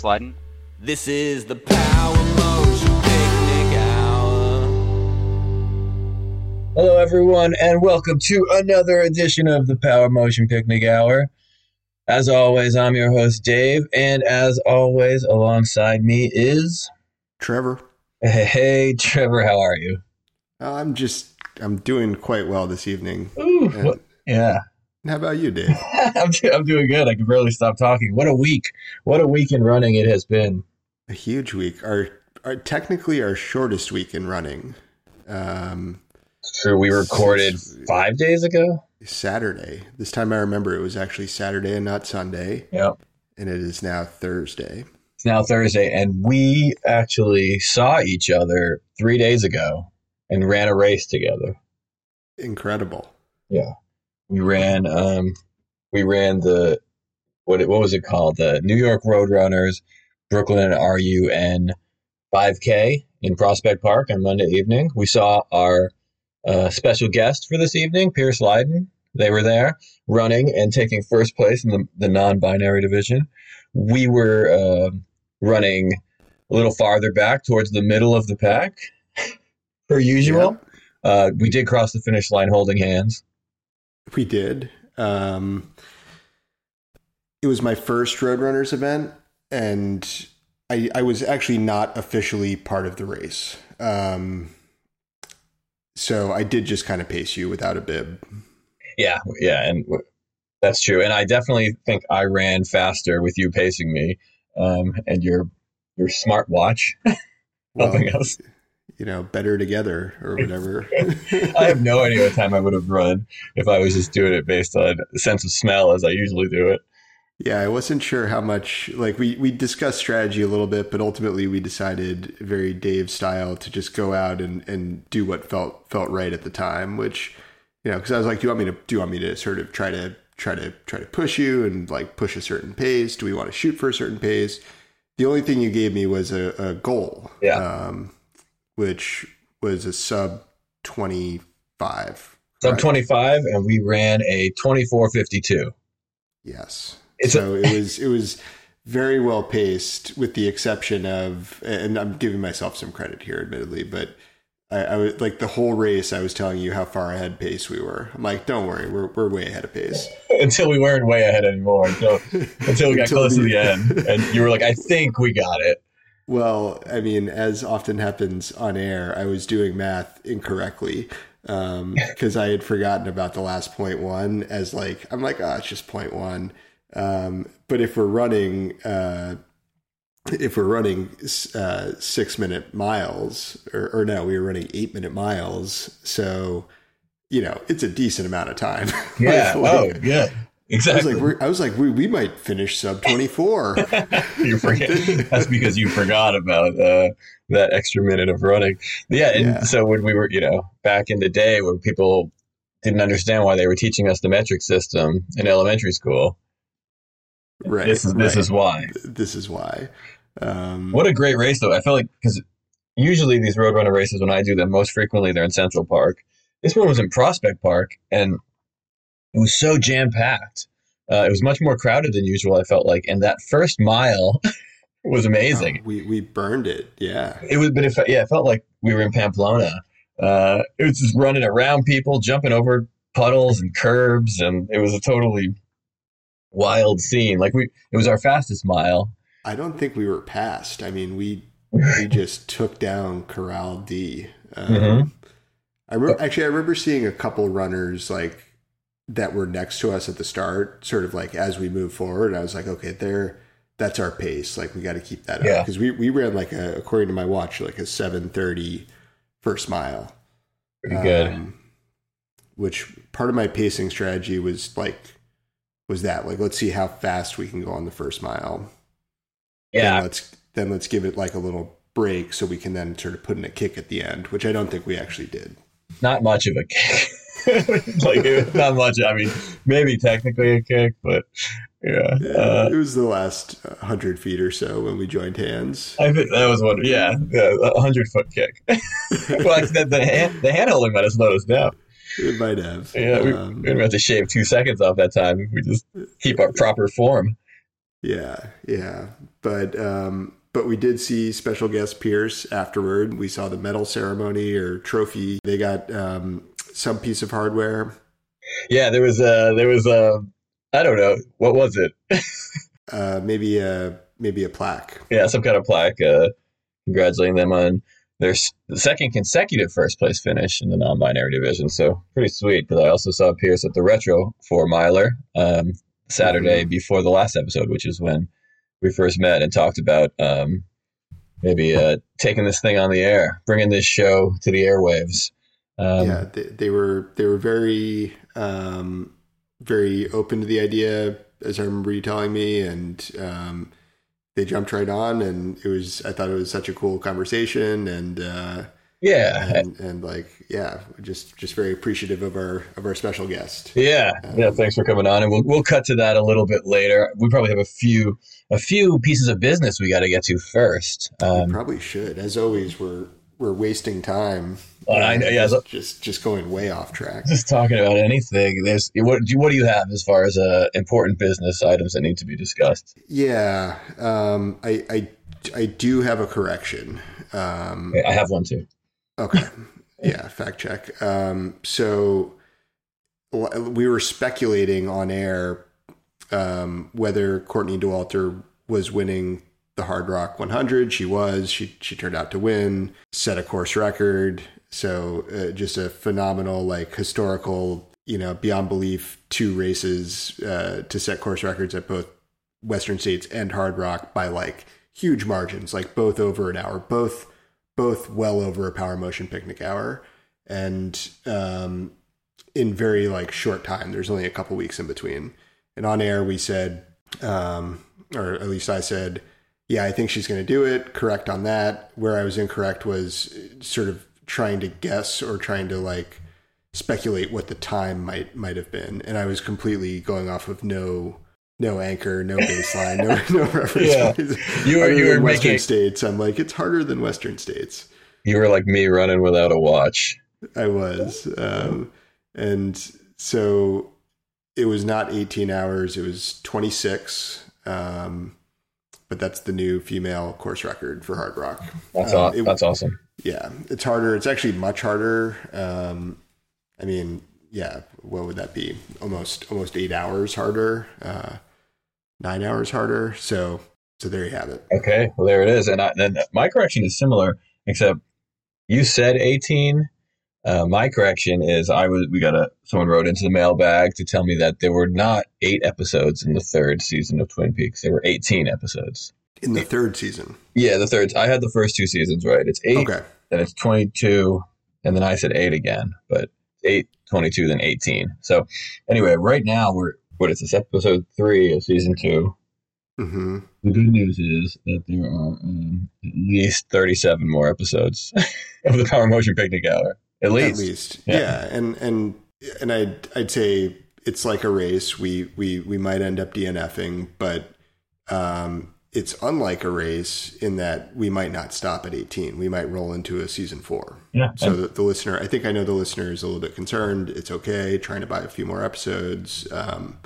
Pierce Lydon. This is the Power Motion Picnic Hour. Hello, everyone, and welcome to another edition of the Power Motion Picnic Hour. As always, I'm your host, Dave, and as always, alongside me is. Trevor. Hey, hey Trevor, how are you? Uh, I'm just, I'm doing quite well this evening. Ooh, Yeah. what- yeah. How about you, Dave? I'm, I'm doing good. I can barely stop talking. What a week. What a week in running it has been. A huge week. Our, our technically our shortest week in running. Um, It's true. We recorded five days ago. Saturday. This time I remember it was actually Saturday and not Sunday, Yep. and it is now Thursday. It's now Thursday, and we actually saw each other three days ago and ran a race together. Incredible. Yeah, we ran. Um, we ran the what? What was it called? The New York Roadrunners Brooklyn RUN 5K in Prospect Park on Monday evening. We saw our uh, special guest for this evening, Pierce Lydon. They were there running and taking first place in the, the non-binary division. We were uh, running a little farther back towards the middle of the pack, per usual. Uh, we did cross the finish line holding hands. We did. Um, it was my first Roadrunners event, and I, I was actually not officially part of the race. Um, so I did just kind of pace you without a bib. Yeah, yeah, and w- that's true. And I definitely think I ran faster with you pacing me, um, and your your smartwatch Well, helping us. You know, better together or whatever. I have no idea what time I would have run if I was just doing it based on sense of smell as I usually do it. Yeah, I wasn't sure how much like we we discussed strategy a little bit, but ultimately we decided very Dave style to just go out and and do what felt felt right at the time, which you know, because I was like, do you want me to do you want me to sort of try to try to try to push you and like push a certain pace? Do we want to shoot for a certain pace? The only thing you gave me was a, a goal, Yeah. um, which was a sub twenty five. So I'm 25, and we ran a 24:52. Yes. It's so it was it was very well paced, with the exception of, and I'm giving myself some credit here, admittedly, but I, I was like the whole race. I was telling you how far ahead pace we were. I'm like, don't worry, we're we're way ahead of pace. Until we weren't way ahead anymore. Until until we got Until close to the- the end, and you were like, "I think we got it." Well, I mean, as often happens on air, I was doing math incorrectly because I had forgotten about the last point one. As like, I'm like, oh, it's just point one. Um, but if we're running, uh, if we're running uh, six minute miles, or, or no, we were running eight minute miles, so you know, it's a decent amount of time. Yeah. Like, oh, yeah. I was Exactly. like, I was like, we, we might finish sub twenty four. you forget. That's because you forgot about uh, that extra minute of running. Yeah, and Yeah. so when we were, you know, back in the day when people didn't understand why they were teaching us the metric system in elementary school, right. this is this right. is why. this is why. Um, What a great race, though! I felt like because usually these roadrunner races, when I do them, most frequently they're in Central Park. This one was in Prospect Park, and it was so jam packed. Uh, it was much more crowded than usual. I felt like, and that first mile was amazing. we we burned it. Yeah. It was, but it, yeah, it felt like we were in Pamplona. Uh, it was just running around people, jumping over puddles and curbs, and it was a totally wild scene. Like we, it was our fastest mile. I don't think we were passed. I mean, we we just took down Corral D. Um, Mhm. I re- actually I remember seeing a couple runners like that were next to us at the start, sort of like as we move forward. I was like, okay, there, that's our pace. Like we got to keep that Yeah. up because we we ran like a according to my watch like a seven thirty first mile. Pretty good. Um, which part of my pacing strategy was like was that like let's see how fast we can go on the first mile. Then yeah, let's then let's give it like a little break so we can then sort of put in a kick at the end, which I don't think we actually did. not much of a kick. like it not much. I mean, maybe technically a kick, but Yeah. Yeah, Uh, it was the last hundred feet or so when we joined hands. I think that was one. Yeah, yeah a hundred foot kick. well, the, the hand the hand holding might have slowed us down. It might have. Yeah, we, Um, we have to shave two seconds off that time. We just keep our proper form. Yeah, yeah. But um but we did see special guest Pierce afterward. We saw the medal ceremony or trophy. They got um some piece of hardware. Yeah, there was a there was a I don't know what was it. Uh maybe a maybe a plaque. Yeah, some kind of plaque uh, congratulating them on their second consecutive first place finish in the non-binary division. So pretty sweet. Because I also saw Pierce at the Retro four miler um, Saturday before the last episode, which is when we first met and talked about um, maybe uh, taking this thing on the air, bringing this show to the airwaves. Um, yeah, they, they were they were very um very open to the idea as I remember you telling me and um they jumped right on and it was I thought it was such a cool conversation and uh yeah, and, and like yeah just just very appreciative of our of our special guest Yeah, yeah. Thanks for coming on, and we'll we'll cut to that a little bit later. We probably have a few a few pieces of business we got to get to first. Um, probably should as always we're we're wasting time Well, I know, yeah, just, so- just just going way off track just talking about anything. There's what do you, what do you have as far as uh, important business items that need to be discussed? yeah um I I I do have a correction um I have one too. Okay. Yeah, fact check. Um, so we were speculating on air um, whether Courtney Dauwalter was winning the Hard Rock 100. She was. She she turned out to win, set a course record. So uh, just a phenomenal, like historical, you know, beyond belief, two races uh, to set course records at both Western States and Hard Rock by like huge margins, like both over an hour, both both well over a power motion picnic hour, and um, in very like short time. There's only a couple weeks in between. And on air, we said, um, or at least I said, yeah, I think she's going to do it. Correct on that. Where I was incorrect was sort of trying to guess or trying to like speculate what the time might might have been, and I was completely going off of no no anchor, no baseline, no no reference. Yeah. points. You were- you were Western making- states. I'm like it's harder than Western states. You were like me running without a watch. I was, um, and so it was not 18 hours; it was 26. Um, but that's the new female course record for hard rock. That's Um, it- that's awesome. Yeah, it's harder. It's actually much harder. Um, I mean, yeah, what would that be? Almost almost eight hours harder, uh, nine hours harder. So so there you have it. Okay, well there it is. And I, then my correction is similar, except you said 18. Uh, my correction is I was we got a someone wrote into the mailbag to tell me that there were not eight episodes in the third season of Twin Peaks. There were 18 episodes. In the third season. Yeah, the third. I had the first two seasons right. It's eight, Okay. then it's 22, and then I said eight again, but eight, 22, then 18. So anyway, right now we're what is this episode three of season two? hmm The good news is that there are um, at least 37 more episodes of the Power Motion Picnic Hour. At least. At least, Yeah. yeah. And and and I'd I'd say it's like a race. We we we might end up DNFing, but um, it's unlike a race in that we might not stop at 18. We might roll into a season four. Yeah. So the, the listener, I think I know the listener is a little bit concerned. It's okay, trying to buy a few more episodes. Um,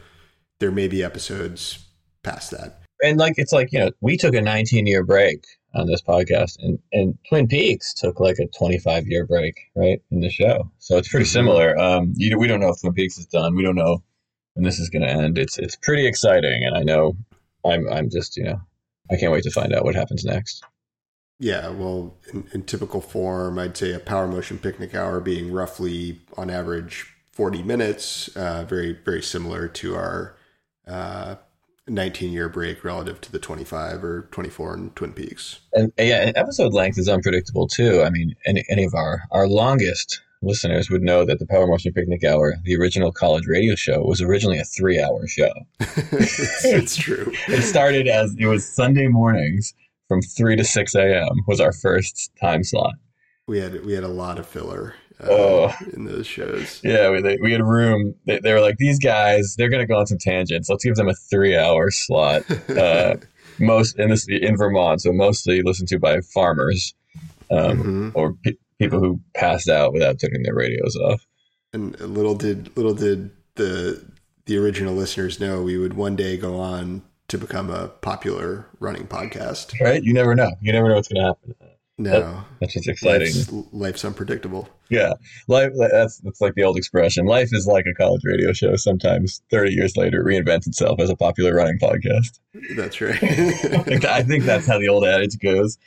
there may be episodes past that. and like it's like you know we took a 19 year break on this podcast. And and twin peaks took like a 25 year break right in the show. So it's pretty similar. Um you, we don't know if twin peaks is done. We don't know when this is going to end. It's it's pretty exciting and i know i'm i'm just you know i can't wait to find out what happens next. Yeah, well, in, in typical form, I'd say a power motion picnic hour being roughly on average 40 minutes, uh, very, very similar to our uh, 19 year break relative to the 25 or 24 in Twin Peaks. and yeah and episode length is unpredictable too i mean any, any of our our longest listeners would know that the power motion picnic hour the original college radio show was originally a three hour show it's, it's true. it started as it was Sunday mornings from three to six a.m. was our first time slot. We had we had a lot of filler uh, Oh. in those shows. Yeah, we, they, we had a room. They, they were like, these guys, they're going to go on some tangents. Let's give them a three hour slot. Uh, most, and this in Vermont, so mostly listened to by farmers um, Mhm. or pe- people who passed out without turning their radios off. And little did little did the the original listeners know we would one day go on to become a popular running podcast. Right? You never know. You never know what's going to happen. No, That's what's exciting. life's, life's unpredictable. Yeah, life. That's that's like the old expression. Life is like a college radio show. Sometimes thirty years later, it reinvents itself as a popular running podcast. That's right. I think, that's how the old adage goes.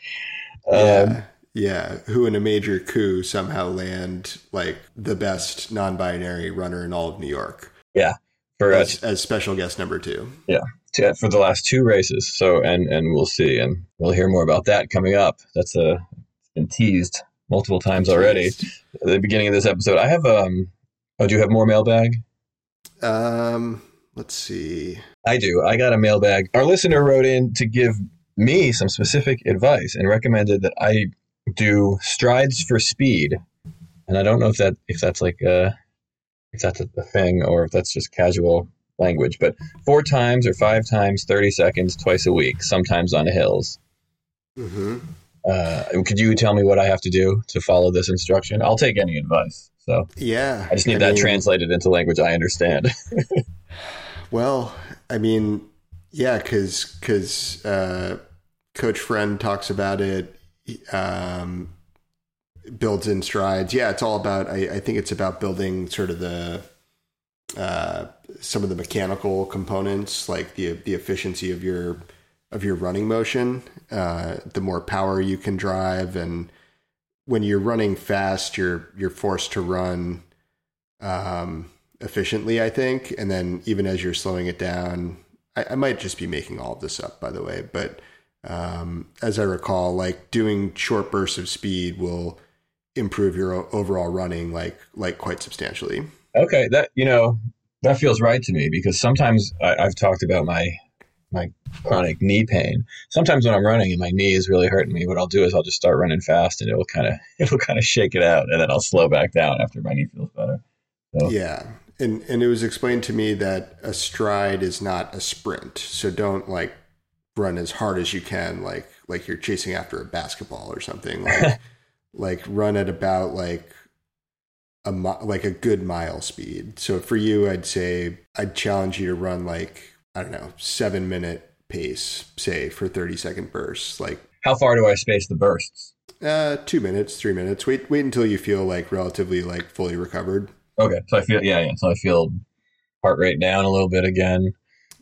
Um, yeah, yeah. Who in a major coup somehow land like the best non-binary runner in all of New York Yeah, for as, as special guest number two. T- for the last two races. So and and we'll see, and we'll hear more about that coming up. That's uh, it's been teased multiple times already. At the beginning of this episode, I have um. Oh, do you have more mailbag? Um, let's see. I do. I got a mailbag. Our listener wrote in to give me some specific advice and recommended that I do strides for speed. And I don't know if that if that's like a if that's a, a thing or if that's just casual language, but four times or five times 30 seconds twice a week, sometimes on hills. hmm Uh, could you tell me what I have to do to follow this instruction? I'll take any advice. So Yeah, I just need that mean, translated into language I understand. Well, I mean, yeah, because uh, Coach Friend talks about it, um, builds in strides. Yeah, it's all about. I, I think it's about building sort of the uh, some of the mechanical components, like the the efficiency of your of your running motion. Uh, the more power you can drive, and when you're running fast, you're you're forced to run. Um, efficiently, I think. And then even as you're slowing it down, I, I might just be making all of this up, by the way, but um, as I recall, like doing short bursts of speed will improve your overall running like like quite substantially. Okay, that you know that feels right to me because sometimes I, I've talked about my my chronic knee pain. Sometimes when I'm running and my knee is really hurting me, what I'll do is I'll just start running fast and it'll kind of it'll kind of shake it out, and then I'll slow back down after my knee feels better. So, Yeah. And and it was explained to me that a stride is not a sprint. So don't like run as hard as you can like like you're chasing after a basketball or something. Like like run at about like a mi- like a good mile speed. So for you I'd say I'd challenge you to run like I don't know, 7 minute pace say for 30 second bursts like How far do I space the bursts? uh 2 minutes, 3 minutes. Wait wait until you feel like relatively like fully recovered. Okay, so I feel yeah yeah, so I feel heart rate down a little bit again.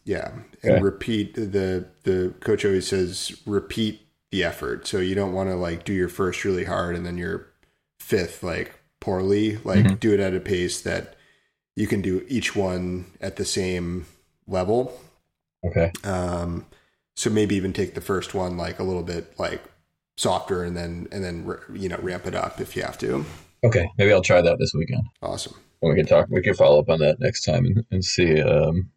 Yeah, and Okay. repeat the the coach always says repeat the effort. So you don't want to like do your first really hard and then your fifth like poorly. Like Mhm. do it at a pace that you can do each one at the same level. Okay, Um, so maybe even take the first one like a little bit like softer and then and then you know ramp it up if you have to. okay, maybe I'll try that this weekend. Awesome. And we can talk. We can follow up on that next time and, and see. Um,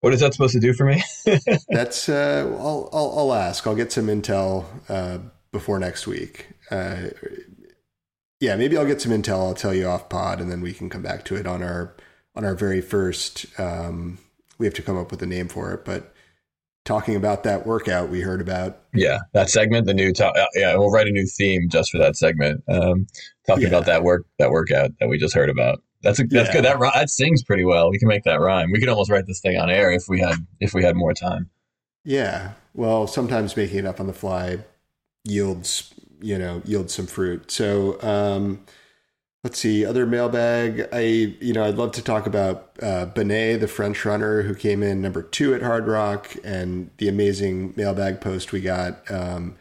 what is that supposed to do for me? That's uh, I'll, I'll I'll ask. I'll get some intel uh, before next week. Uh, yeah, maybe I'll get some intel. I'll tell you off pod, and then we can come back to it on our on our very first. Um, we have to come up with a name for it, but talking about that workout we heard about. Yeah, that segment, the new top. Yeah, we'll write a new theme just for that segment. Um, talking Yeah. about that work, that workout that we just heard about. That's a, that's Yeah. good. That that sings pretty well. We can make that rhyme. We could almost write this thing on air if we had if we had more time. Yeah, well, sometimes making it up on the fly yields you know yield some fruit. So um, let's see other mailbag. I you know I'd love to talk about uh, Benet, the French runner who came in number two at Hard Rock, and the amazing mailbag post we got. Um,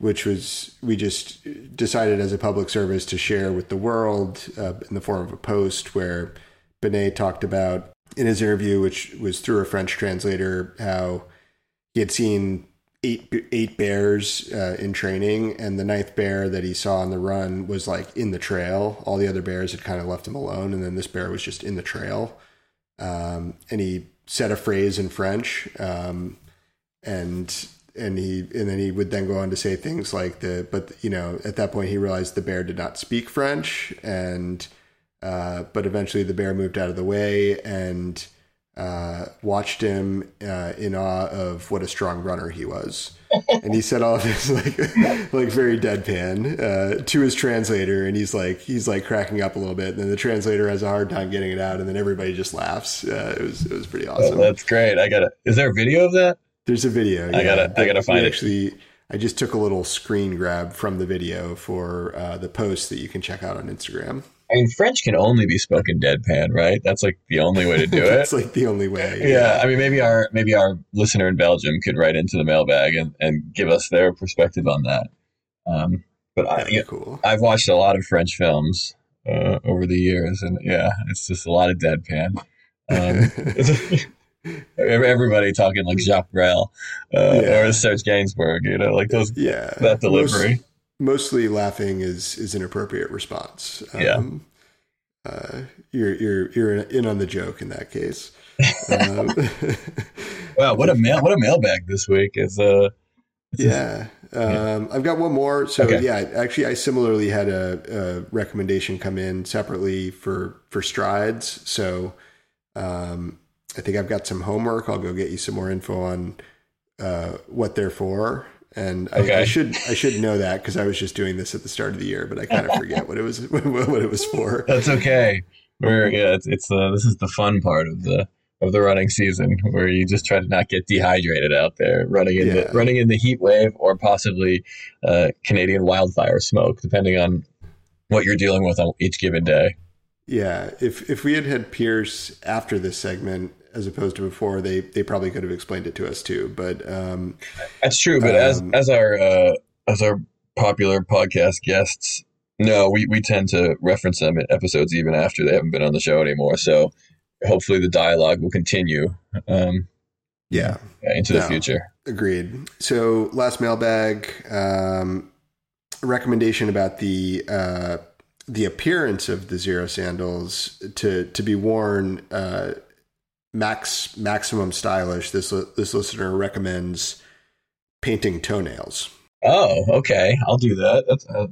which was we just decided as a public service to share with the world uh, in the form of a post where Benet talked about in his interview, which was through a French translator, how he had seen eight eight bears uh, in training, and the ninth bear that he saw on the run was like in the trail. All the other bears had kind of left him alone, and then this bear was just in the trail. Um, and he said a phrase in French, um, and and he and then he would then go on to say things like the but you know at that point he realized the bear did not speak French and uh, but eventually the bear moved out of the way and uh, watched him uh, in awe of what a strong runner he was. and he said all of this like like very deadpan uh, to his translator, and he's like he's like cracking up a little bit, and then the translator has a hard time getting it out, and then everybody just laughs. Uh, it was it was pretty awesome. Oh, that's great. I got it. Is there a video of that? There's a video. I gotta I gotta find it. Actually, I just took a little screen grab from the video for uh, the post that you can check out on Instagram. I mean, French can only be spoken deadpan, right? That's like the only way to do it. That's like the only way. Yeah. yeah. I mean, maybe our maybe our listener in Belgium could write into the mailbag and, and give us their perspective on that. Um, but I, cool. I've watched a lot of French films uh, over the years, and yeah, it's just a lot of deadpan. Um, everybody talking like Jacques Brel uh, yeah. or Serge Gainsbourg, you know, like those. Yeah, that delivery. Most, mostly laughing is is an appropriate response. Um, yeah. Uh, you're you're you're in on the joke in that case. Um, wow, what a mail what a mailbag this week is. Uh, yeah, um, I've got one more. So okay. yeah, actually, I similarly had a, a, recommendation come in separately for for strides. So um, I think I've got some homework. I'll go get you some more info on uh, what they're for and okay. I, I, should I should know that because I was just doing this at the start of the year, but I kind of forget what it was what it was for. That's okay. We're yeah, it's, it's uh, this is the fun part of the of the running season where you just try to not get dehydrated out there running in yeah. the running in the heat wave or possibly uh, Canadian wildfire smoke, depending on what you're dealing with on each given day. Yeah, if if we had had Pierce after this segment, as opposed to before, they they probably could have explained it to us too. But um, that's true. But um, as as our uh, as our popular podcast guests, no, we we tend to reference them in episodes even after they haven't been on the show anymore. So hopefully the dialogue will continue. Um, yeah, into the no, future. Agreed. So last mailbag um, recommendation about the. Uh, the appearance of the Xero sandals to to be worn uh, max maximum stylish. This this listener recommends painting toenails. Oh, okay. I'll do that. That's uh,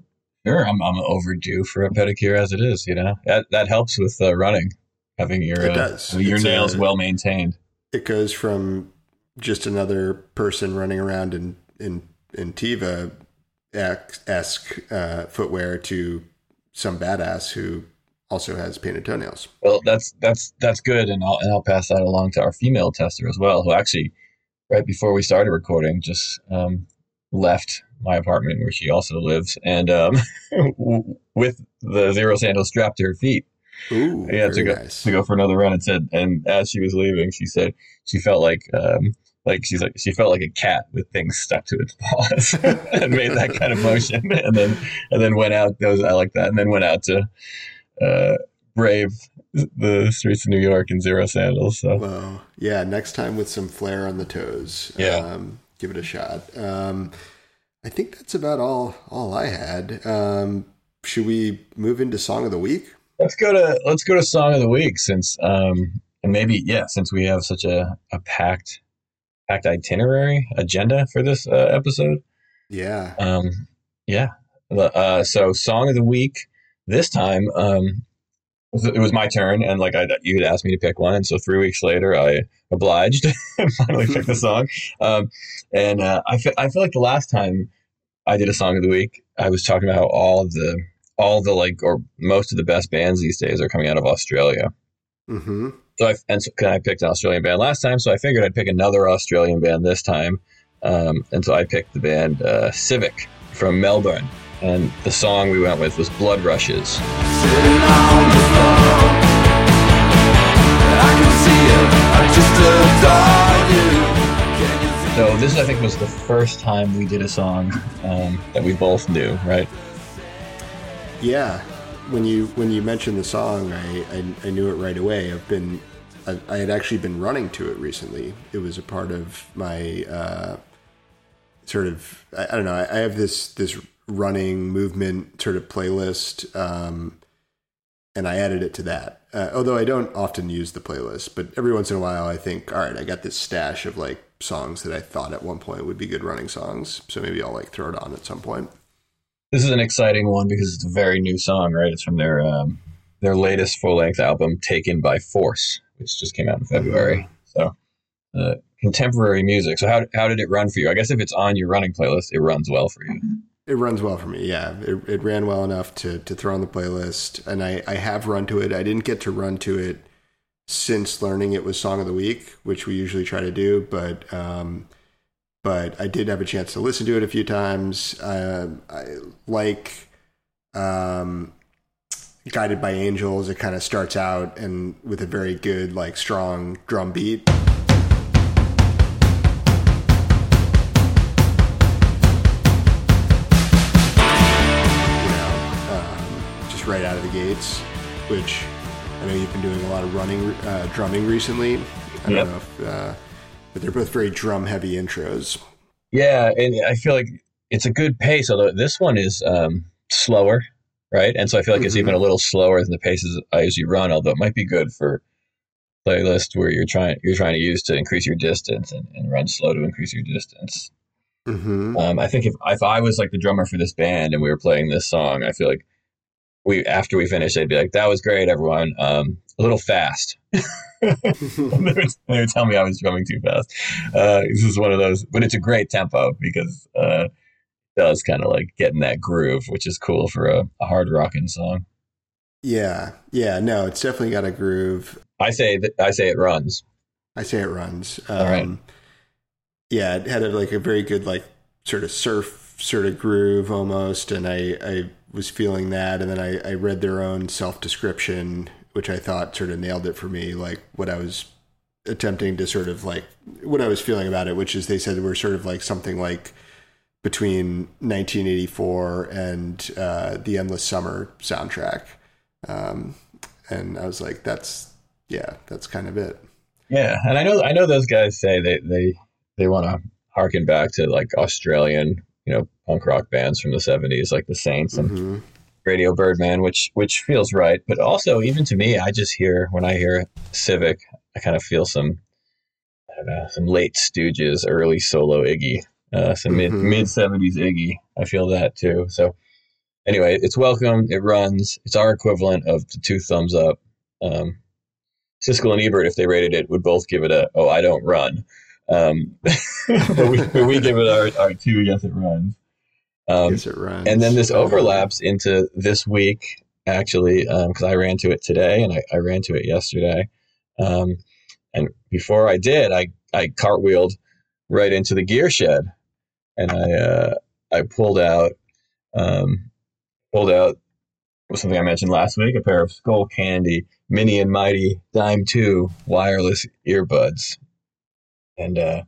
sure. I'm I'm overdue for a pedicure as it is. You know that that helps with uh, running, having your uh, your it's nails a, well maintained. It goes from just another person running around in in in Teva esque uh, footwear to some badass who also has painted toenails. Well, that's that's that's good, and I'll and I'll pass that along to our female tester as well, who actually right before we started recording just um, left my apartment where she also lives, and um, with the Xero sandal strapped to her feet. Ooh, yeah, to go nice. to go for another run. And said, and as she was leaving, she said she felt like um, like she's like she felt like a cat with things stuck to its paws and made that kind of motion, and then and then went out. Those I like that, and then went out to uh, brave the streets of New York in Xero sandals. So, well, yeah, next time with some flair on the toes. Yeah, um, give it a shot. Um, I think that's about all all I had. Um, should we move into song of the week? Let's go to let's go to song of the week since um, and maybe yeah since we have such a, a packed packed itinerary agenda for this uh, episode. Yeah. Um, yeah. Uh, so song of the week this time, um, it was my turn, and like I, you had asked me to pick one, and so three weeks later, I obliged and finally picked the song. Um, and uh, I feel I feel like the last time I did a song of the week, I was talking about how all the all the like or most of the best bands these days are coming out of Australia. Mm-hmm. So I and so I picked an Australian band last time, so I figured I'd pick another Australian band this time, um, and so I picked the band uh, Civic from Melbourne and the song we went with was Blood Rushes. So this, I think, was the first time we did a song um, that we both knew, right? Yeah. When you when you mentioned the song, I, I, I knew it right away. I've been I, I, had actually been running to it recently. It was a part of my uh, sort of I, I don't know. I, I have this this running movement sort of playlist. Um, and I added it to that. Uh, although I don't often use the playlist, but every once in a while I think, all right, I got this stash of like songs that I thought at one point would be good running songs. So maybe I'll like throw it on at some point. This is an exciting one because it's a very new song, right? It's from their um, their latest full length album, Taken by Force, which just came out in February. So, uh, contemporary music. So, how, how did it run for you? I guess if it's on your running playlist, it runs well for you. It runs well for me, yeah. It, it ran well enough to, to throw on the playlist, and I, I have run to it. I didn't get to run to it since learning it was Song of the Week, which we usually try to do, but um, but I did have a chance to listen to it a few times. Uh, I like um, Guided by Angels. It kind of starts out and with a very good, like, strong drum beat. Gates, which I know you've been doing a lot of running, uh, drumming recently. I Yep. don't know if, uh, but they're both very drum heavy intros. Yeah, and I feel like it's a good pace, although this one is um, slower, right? And so I feel like it's Mhm. even a little slower than the paces I usually run, although it might be good for playlist where you're trying you're trying to use to increase your distance and, and run slow to increase your distance. Mm-hmm. Um, I think if if I was like the drummer for this band and we were playing this song, I feel like we after we finished, they'd be like, "That was great, everyone. Um, a little fast." they, would, they would tell me I was drumming too fast. Uh, this is one of those, but it's a great tempo because uh, it does kind of like get in that groove, which is cool for a, a hard rocking song. yeah, yeah, no, it's definitely got a groove. I say that I say it runs. I say it runs. Um, All right. Yeah, it had a, like a very good like sort of surf sort of groove almost, and I I was feeling that, and then I I read their own self description, which I thought sort of nailed it for me, like what I was attempting to sort of like what I was feeling about it, which is they said we're sort of like something like between 1984 and uh, the Endless Summer soundtrack, um, and I was like, that's yeah, that's kind of it. Yeah, and I know I know those guys say they they they want to harken back to like Australian, you know, punk rock bands from the '70s, like the Saints and Mhm. Radio Birdman, which which feels right. But also, even to me, I just hear when I hear Civic, I kind of feel some I don't know, some late Stooges, early solo Iggy, uh, some mid Mhm. mid '70s Iggy. I feel that too. So anyway, it's welcome. It runs. It's our equivalent of the two thumbs up. Um, Siskel and Ebert, if they rated it, would both give it a "Oh, I don't run," um, but, we, but we give it our, our two "Yes, it runs." Um, yes, it runs. and then this Um, overlaps into this week, actually, because I ran to it today and I, I ran to it yesterday. Um, and before I did, I, I cartwheeled right into the gear shed, and I uh, I pulled out um, pulled out something I mentioned last week, a pair of Skullcandy Mini and Mighty Dime Two wireless earbuds, and uh,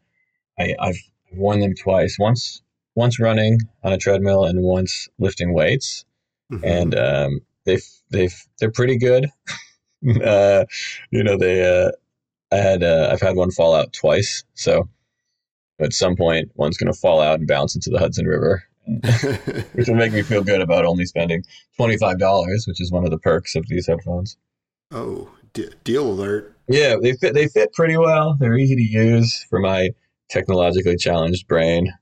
I, I've worn them twice. Once once running on a treadmill and once lifting weights, mhm. and um, they they they're pretty good. uh, you know they uh, I had uh, I've had one fall out twice, so at some point one's going to fall out and bounce into the Hudson River, which will make me feel good about only spending twenty five dollars, which is one of the perks of these headphones. oh, de- deal alert! Yeah, they fit. They fit pretty well. They're easy to use for my technologically challenged brain.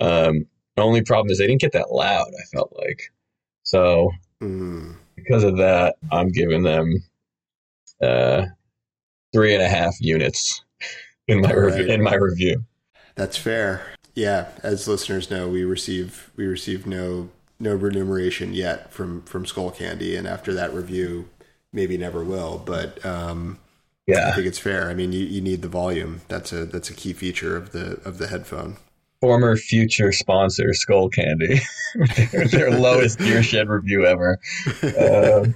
Um, only problem is they didn't get that loud. I felt like so Mm, because of that, I'm giving them uh, three and a half units in my review. Right. In my review, that's fair. Yeah, as listeners know, we receive we receive no no remuneration yet from from Skullcandy, and after that review, maybe never will. But um, I think it's fair. I mean, you, you need the volume. That's a that's a key feature of the of the headphone. Former future sponsor Skullcandy, their, their lowest gear shed review ever. Um,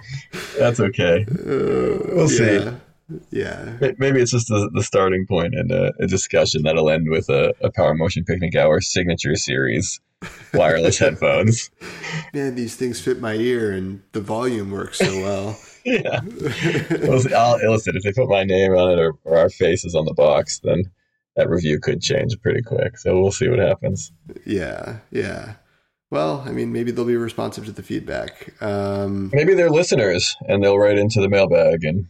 that's okay. we'll see. Uh, Yeah. Maybe it's just the, the starting and a, a discussion that'll end with a, a Power Motion Picnic Hour signature series wireless headphones. Man, these things fit my ear, and the volume works so well. Yeah. I'll if they put my name on it or, or our faces on the box, then that review could change pretty quick. So we'll see what happens. yeah, yeah. Well, I mean, maybe they'll be responsive to the feedback. Um, Maybe they're listeners and they'll write into the mailbag and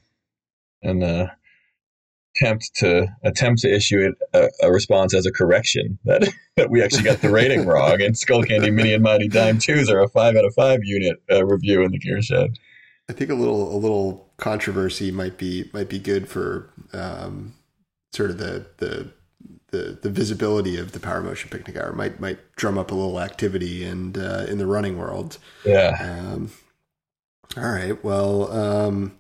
and uh, attempt to attempt to issue it a, a, response as a correction that that we actually got the rating wrong and Skullcandy Mini and Mighty Dime Twos are a five out of five unit uh, review in the Gear Shed. I think a little a little controversy might be might be good for um, sort of the the the the visibility of the Power Motion Picnic Hour might might drum up a little activity and uh, in the running world. Yeah. Um, all right. Well, um,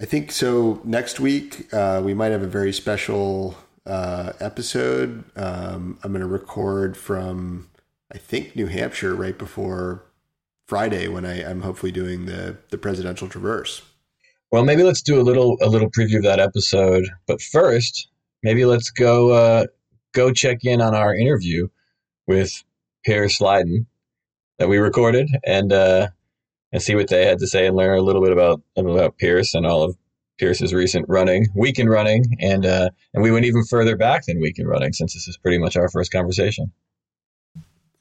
I think so. Next week uh, we might have a very special uh, episode. Um, I'm going to record from I think New Hampshire right before Friday when I, am hopefully doing the the presidential traverse. Well, maybe let's do a little a little preview of that episode. But first, maybe let's go uh, go check in on our interview with Pierce Lydon that we recorded and uh, and see what they had to say and learn a little bit about about Pierce and all of Pierce's recent running, weekend running, and uh, and we went even further back than weekend running since this is pretty much our first conversation.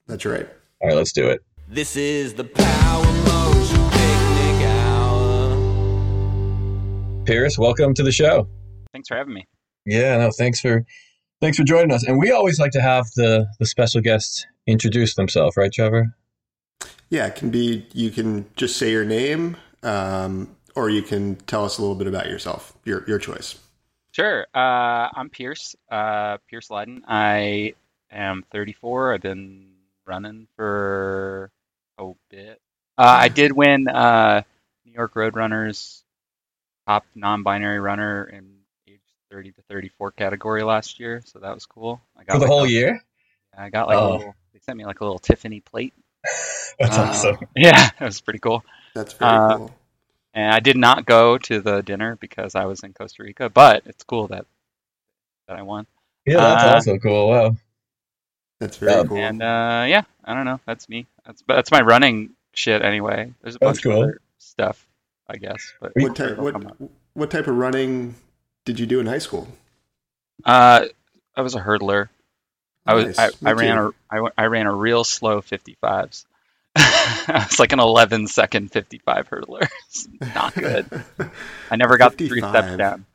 That's right. All right, let's do it. This is the Power Motion Picnic Hour. Pierce, welcome to the show. Thanks for having me. Yeah, no, thanks for thanks for joining us. And we always like to have the the special guests introduce themselves, right, Trevor? Yeah, it can be. You can just say your name, um, or you can tell us a little bit about yourself. Your your choice. Sure. Uh, I'm Pierce. Uh, Pierce Lydon. I am 34. I've been running for a bit. Uh, I did win uh, New York Roadrunners top non-binary runner in age 30 to 34 category last year, so that was cool. I got for the like whole a, year. I got like oh. a little. They sent me like a little Tiffany plate. That's uh, awesome. Yeah, it was pretty cool. That's very uh, cool. And I did not go to the dinner because I was in Costa Rica, but it's cool that that I won. Yeah, that's uh, also cool. Wow. That's very um, cool. And uh, yeah, I don't know. That's me. That's that's my running shit anyway. There's a bunch cool. of other stuff, I guess. But what type what, what type of running did you do in high school? Uh, I was a hurdler. I was I, I ran a I, I ran a real slow 55s. I was like an 11 second 55 hurdler. not good. I never got the three steps down.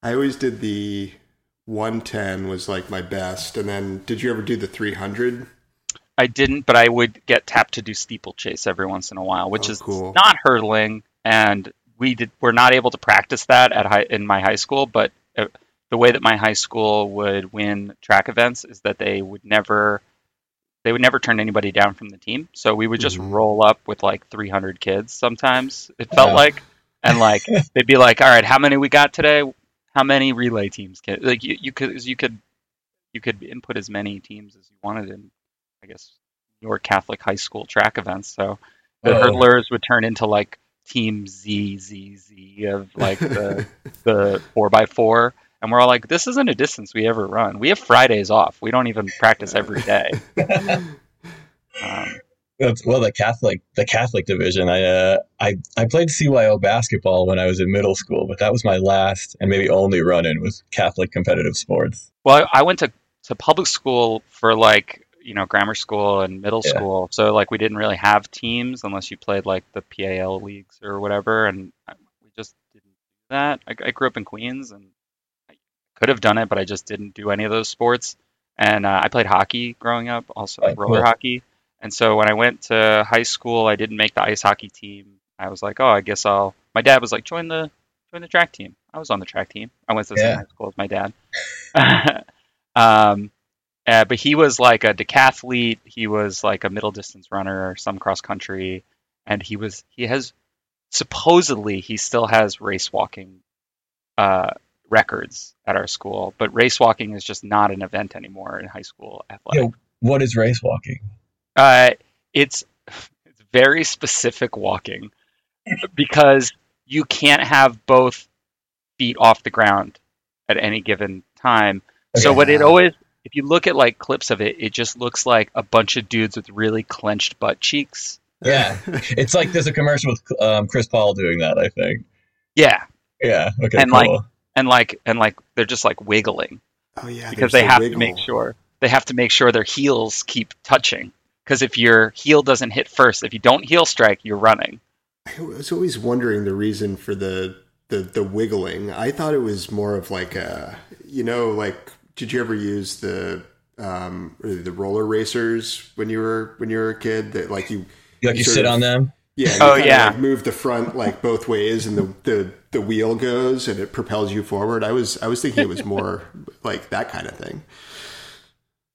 I always did the 110 was like my best, and then did you ever do the 300? I didn't, but I would get tapped to do steeplechase every once in a while, which oh, is cool. not hurdling and we did we're not able to practice that at high, in my high school, but uh, the way that my high school would win track events is that they would never they would never turn anybody down from the team. So we would just mm-hmm. roll up with like 300 kids sometimes. It felt yeah. like and like they'd be like, "All right, how many we got today? How many relay teams can like you, you could you could you could input as many teams as you wanted in I guess your Catholic high school track events. So the oh. hurdlers would turn into like team Z Z Z of like the the four by four, and we're all like, this isn't a distance we ever run. We have Fridays off. We don't even practice every day. um, well, the Catholic the Catholic division. I uh, I I played CYO basketball when I was in middle school, but that was my last and maybe only run in with Catholic competitive sports. Well, I went to to public school for like you know grammar school and middle yeah. school so like we didn't really have teams unless you played like the pal leagues or whatever and we just didn't do that i, I grew up in queens and i could have done it but i just didn't do any of those sports and uh, i played hockey growing up also oh, roller cool. hockey and so when i went to high school i didn't make the ice hockey team i was like oh i guess i'll my dad was like join the join the track team i was on the track team i went to the yeah. same high school as my dad um, uh, but he was like a decathlete. He was like a middle distance runner, or some cross country, and he was he has supposedly he still has race walking uh, records at our school. But race walking is just not an event anymore in high school athletics. What is race walking? Uh, it's it's very specific walking because you can't have both feet off the ground at any given time. Okay. So what it always if you look at like clips of it, it just looks like a bunch of dudes with really clenched butt cheeks. Yeah, it's like there's a commercial with um, Chris Paul doing that. I think. Yeah. Yeah. Okay. And cool. like, and like, and like, they're just like wiggling. Oh yeah. Because they have wiggle. to make sure they have to make sure their heels keep touching. Because if your heel doesn't hit first, if you don't heel strike, you're running. I was always wondering the reason for the the the wiggling. I thought it was more of like a you know like did you ever use the um the roller racers when you were when you were a kid that like you Like you sort sit of- on them. yeah you Oh, yeah. like, move the front like both ways and the, the the wheel goes and it propels you forward. I was I was thinking it was more like that kind of thing.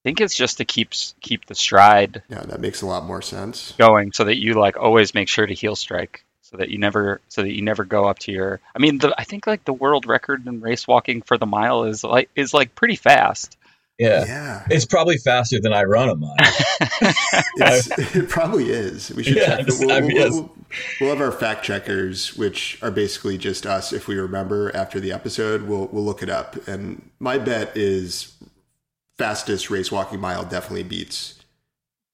I think it's just to keep keep the stride Yeah, that makes a lot more sense. going so that you like always make sure to heel strike so that you never so that you never go up to your I mean the I think like the world record in race walking for the mile is like is like pretty fast. Yeah. Yeah, It's probably faster than I run a mile. it's, it probably is. We should check. Yes, We'll, we'll- yes. we'll- we'll have our fact checkers, which are basically just us. If we remember after the episode, we'll we'll look it up. And my bet is fastest race walking mile definitely beats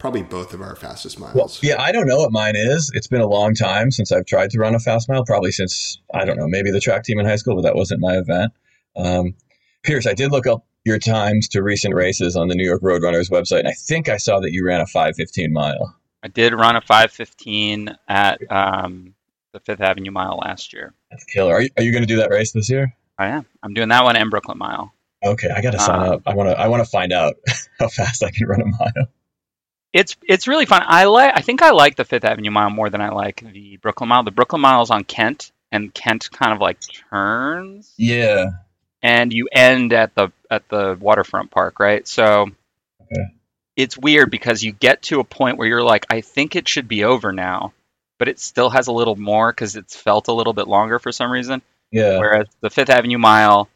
probably both of our fastest miles. Well, yeah, I don't know what mine is. It's been a long time since I've tried to run a fast mile, probably since, I don't know, maybe the track team in high school, but that wasn't my event. Um, Pierce, I did look up your times to recent races on the New York Roadrunners website, and I think I saw that you ran a 515 mile. I did run a 515 at um, the Fifth Avenue Mile last year. That's killer. Are you, are you going to do that race this year? I am. I'm doing that one and Brooklyn Mile. Okay, I got to sign Um, up. I want to. I want to find out how fast I can run a mile. It's it's really fun. I like. I think I like the Fifth Avenue Mile more than I like the Brooklyn Mile. The Brooklyn Mile is on Kent, and Kent kind of like turns, Yeah. and you end at the at the waterfront park, right? So Okay. it's weird because you get to a point where you're like, I think it should be over now, but it still has a little more because it's felt a little bit longer for some reason. Yeah. Whereas the Fifth Avenue Mile,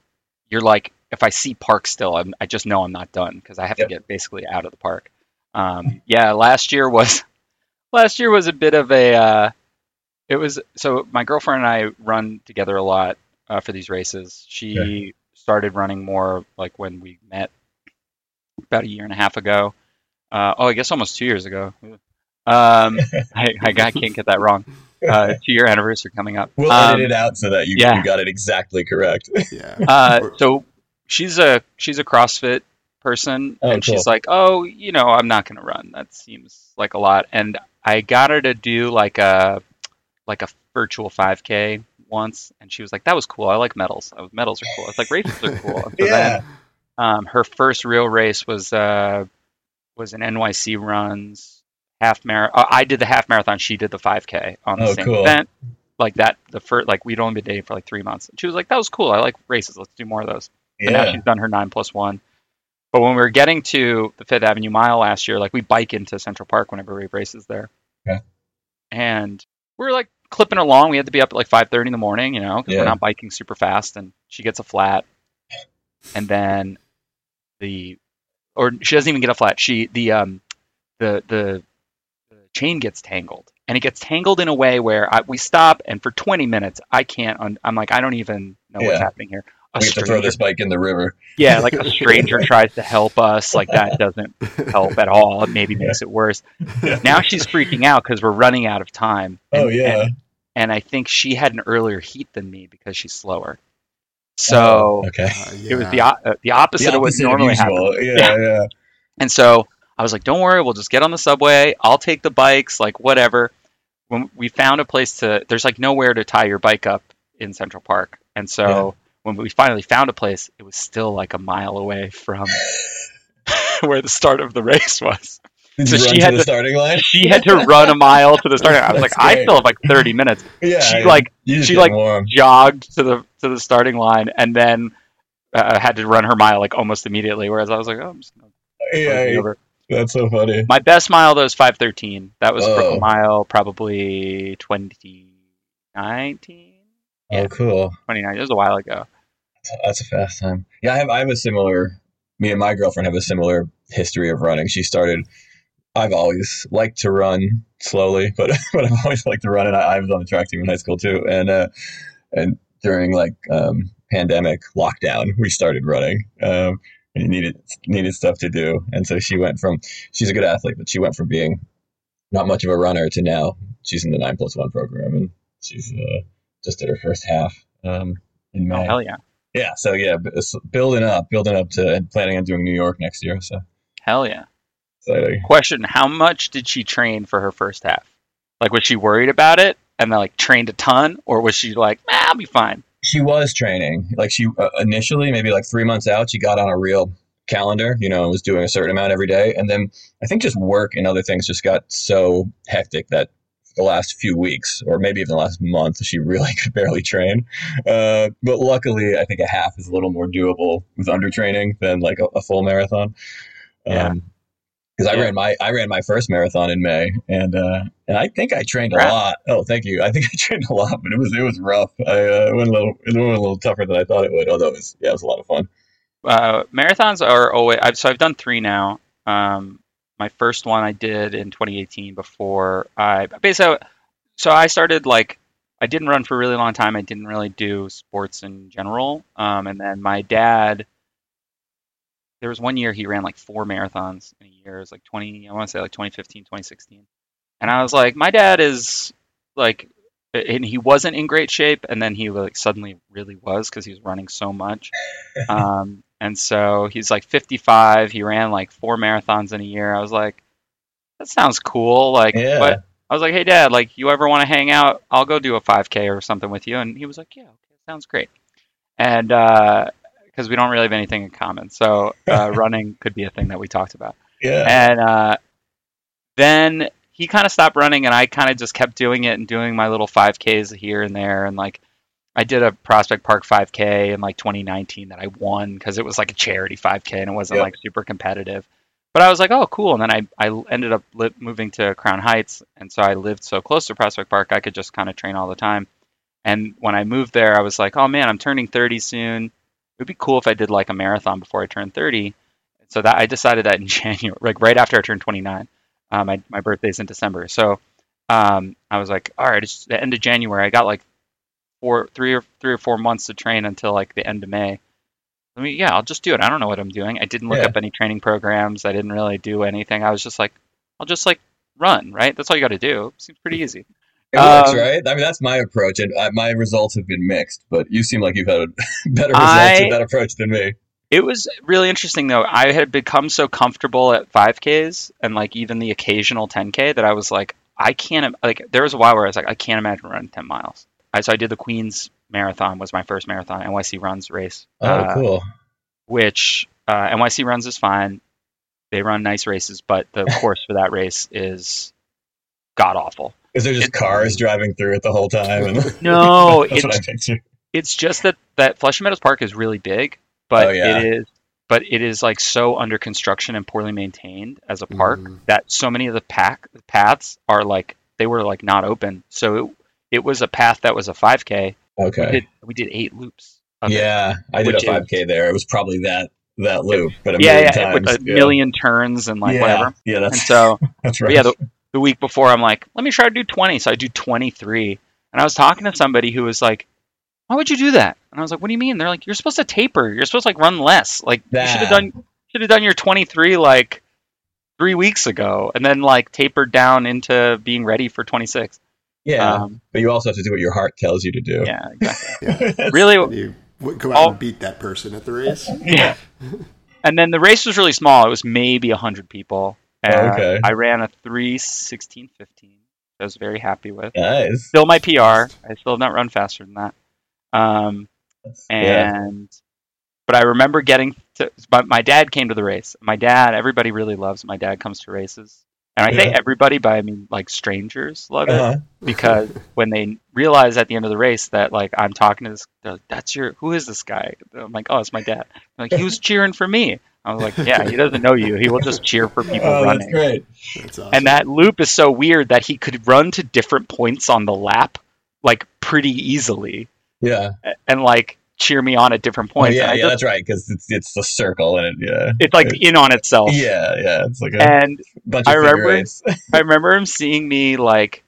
you're like, if I see park still, I'm, I just know I'm not done because I have Yep. to get basically out of the park. Um, yeah, last year was last year was a bit of a. Uh, it was so my girlfriend and I run together a lot uh, for these races. She Okay. started running more like when we met about a year and a half ago. Uh, oh, I guess almost two years ago. Um, I, I got- can't get that wrong. Uh, two year anniversary coming up. We'll Um, edit it out so that you, yeah. you got it exactly correct. yeah. uh, so she's a she's a CrossFit person, Oh, and she's like, "Oh, you know, I'm not going to run. That seems like a lot." And I got her to do like a like a virtual 5K once, and she was like, "That was cool. I like medals. I was, medals are cool. I was like, races are cool." And so Yeah. then um, her first real race was uh, was an NYC runs half marathon. I did the half marathon. She did the 5K on the Oh, same cool. event. Like that, the first like we'd only been dating for like three months. And she was like, "That was cool. I like races. Let's do more of those." And now she's done her nine plus one. But when we were getting to the Fifth Avenue Mile last year, like we bike into Central Park whenever we have races there. Okay. And we were like clipping along. We had to be up at like 5:30 in the morning, you know, because Yeah. we're not biking super fast. And she gets a flat, and then the, or she doesn't even get a flat. She the um the the, the chain gets tangled, and it gets tangled in a way where I, we stop, and for 20 minutes I can't. Un, I'm like I don't even know what's happening here. A we have to throw this bike in the river. yeah, like a stranger tries to help us, like that doesn't help at all. It maybe makes it worse. Now she's freaking out because we're running out of time. Oh And- yeah. and, and I think she had an earlier heat than me because she's slower. So Oh, okay. Uh, it was the uh, the opposite, of what opposite of normally happens. usual. Yeah, yeah. And so I was like, "Don't worry, we'll just get on the subway. I'll take the bikes, like whatever." When we found a place to, there's like nowhere to tie your bike up in Central Park, and so Yeah. When we finally found a place, it was still like a mile away from where the start of the race was. Did So she to had the to- starting line? She had to run a mile to the starting. line. I was like, That's I great. still have like 30 minutes. Yeah. she, like- she, like, warm. Jogged to the to the starting line, and then uh, had to run her mile like almost immediately. Whereas I was like, oh, I'm just gonna Yeah, over. that's so funny. My best mile though is 513. That was Oh. Brooklyn Mile, probably 2019. Yeah. Oh, cool. 29. It was a while ago. That's a fast time. Yeah, I have. I have a similar. Me and my girlfriend have a similar history of running. She started. I've always liked to run slowly, but but I've always liked to run, and I, I was on the track team in high school too. And uh, and during like um, pandemic lockdown, we started running. Um, and needed needed stuff to do, and so she went from. She's a good athlete, but she went from being not much of a runner to now she's in the nine plus one program, and she's uh, just did her first half um, in May. Oh hell yeah, Yeah, so yeah, building up, building up to and planning on doing New York next year. So hell yeah. exciting. Question: How much did she train for her first half? Like, was she worried about it and then like trained a ton, or was she like, nah, I'll be fine? She was training. Like she uh, initially, maybe like three months out, she got on a real calendar, you know, and was doing a certain amount every day. And then I think just work and other things just got so hectic that the last few weeks, or maybe even the last month, she really could barely train. Uh, but luckily, I think a half is a little more doable with under training than like a, a full marathon. Yeah. Um, because I ran my I ran my first marathon in May, and uh, and I think I trained a lot. Oh, thank you. I think I trained a lot, but it was it was rough. I uh, it went a little it went a little tougher than I thought it would. Although it was yeah, it was a lot of fun. uh, marathons are always I've, so I've done three now. Um, my first one I did in 2018 before I basically so I started like I didn't run for a really long time. I didn't really do sports in general. Um, and then my dad, there was one year he ran like four marathons in a year. It was like 20, I want to say like 2015, 2016. And I was like, my dad is like, and he wasn't in great shape. And then he like suddenly really was because he was running so much. Um, and so he's like 55. He ran like four marathons in a year. I was like, that sounds cool. Like, Yeah. but I was like, hey, dad, like, you ever want to hang out? I'll go do a 5K or something with you. And he was like, yeah, okay, sounds great. And because we don't really have anything in common. So uh, running could be a thing that we talked about. Yeah, And uh, then he kind of stopped running, and I kind of just kept doing it and doing my little 5Ks here and there. And like, I did a Prospect Park 5K in like 2019 that I won because it was like a charity 5K and it wasn't Yep. like super competitive. But I was like, oh, cool. And then I, I ended up li- moving to Crown Heights. And so I lived so close to Prospect Park, I could just kind of train all the time. And when I moved there, I was like, oh man, I'm turning 30 soon. It would be cool if I did like a marathon before I turned 30. So that I decided that in January, like right after I turned 29. Uh, my my birthday's in December, so um, I was like, all right, it's the end of January. I got like four, three or three or four months to train until like the end of May. I mean, yeah, I'll just do it. I don't know what I'm doing. I didn't look Yeah. up any training programs. I didn't really do anything. I was just like, I'll just like run, right? That's all you got to do. Seems pretty easy. it works, um, right? I mean, that's my approach, and uh, my results have been mixed. But you seem like you've had better results I- with that approach than me. It was really interesting though. I had become so comfortable at 5Ks and like even the occasional 10K that I was like, I can't like. There was a while where I was like, I can't imagine running 10 miles. I, so I did the Queens Marathon was my first marathon NYC Runs race, Oh, uh, cool. which uh, NYC Runs is fine. They run nice races, but the course for that race is god awful. Is there just it- cars driving through it the whole time? And No, that's what I it's it's just that that Flushing Meadows Park is really big, but Oh, yeah. it is but it is like so under construction and poorly maintained as a park Mm. that so many of the pack paths are like they were like not open. So it, it was a path that was a 5k. We Okay. did we did eight loops. of it. Yeah, I did a 5K there. It was probably that that loop, but a yeah, million yeah, with a yeah. million turns and like yeah. whatever. Yeah, And that's so that's right. yeah, the, the week before I'm like, let me try to do 20. So I do 23. And I was talking to somebody who was like, why would you do that? And I was like, what do you mean? They're like, you're supposed to taper. You're supposed to like run less. Like you should have done should have done your 23 like three weeks ago, and then like tapered down into being ready for 26. Yeah, Um, but you also have to do what your heart tells you to do. yeah, exactly. Yeah. really. You w- go out Oh. and beat that person at the race. Yeah. And then the race was really small. It was maybe 100 people. And Oh, okay. I ran a 3:16:15. I was very happy with. Nice. Still my PR. I still have not run faster than that. Um, yeah. and but I remember getting to. But my dad came to the race. My dad, everybody really loves. My dad comes to races, and I say everybody, but I mean like strangers love it Uh-huh. because when they realize at the end of the race that like I'm talking to this, they're like, that's your who is this guy? I'm like, oh, it's my dad. They're like he was cheering for me. I was like, yeah, he doesn't know you. He will just cheer for people Oh, that's great. That's awesome. And that loop is so weird that he could run to different points on the lap like pretty easily Yeah. and like cheer me on at different Oh, points. yeah, yeah, just- that's right. Because it's it's the circle and it, yeah. it's like in on itself. Yeah, yeah. It's like a And bunch of I remember- I remember him seeing me like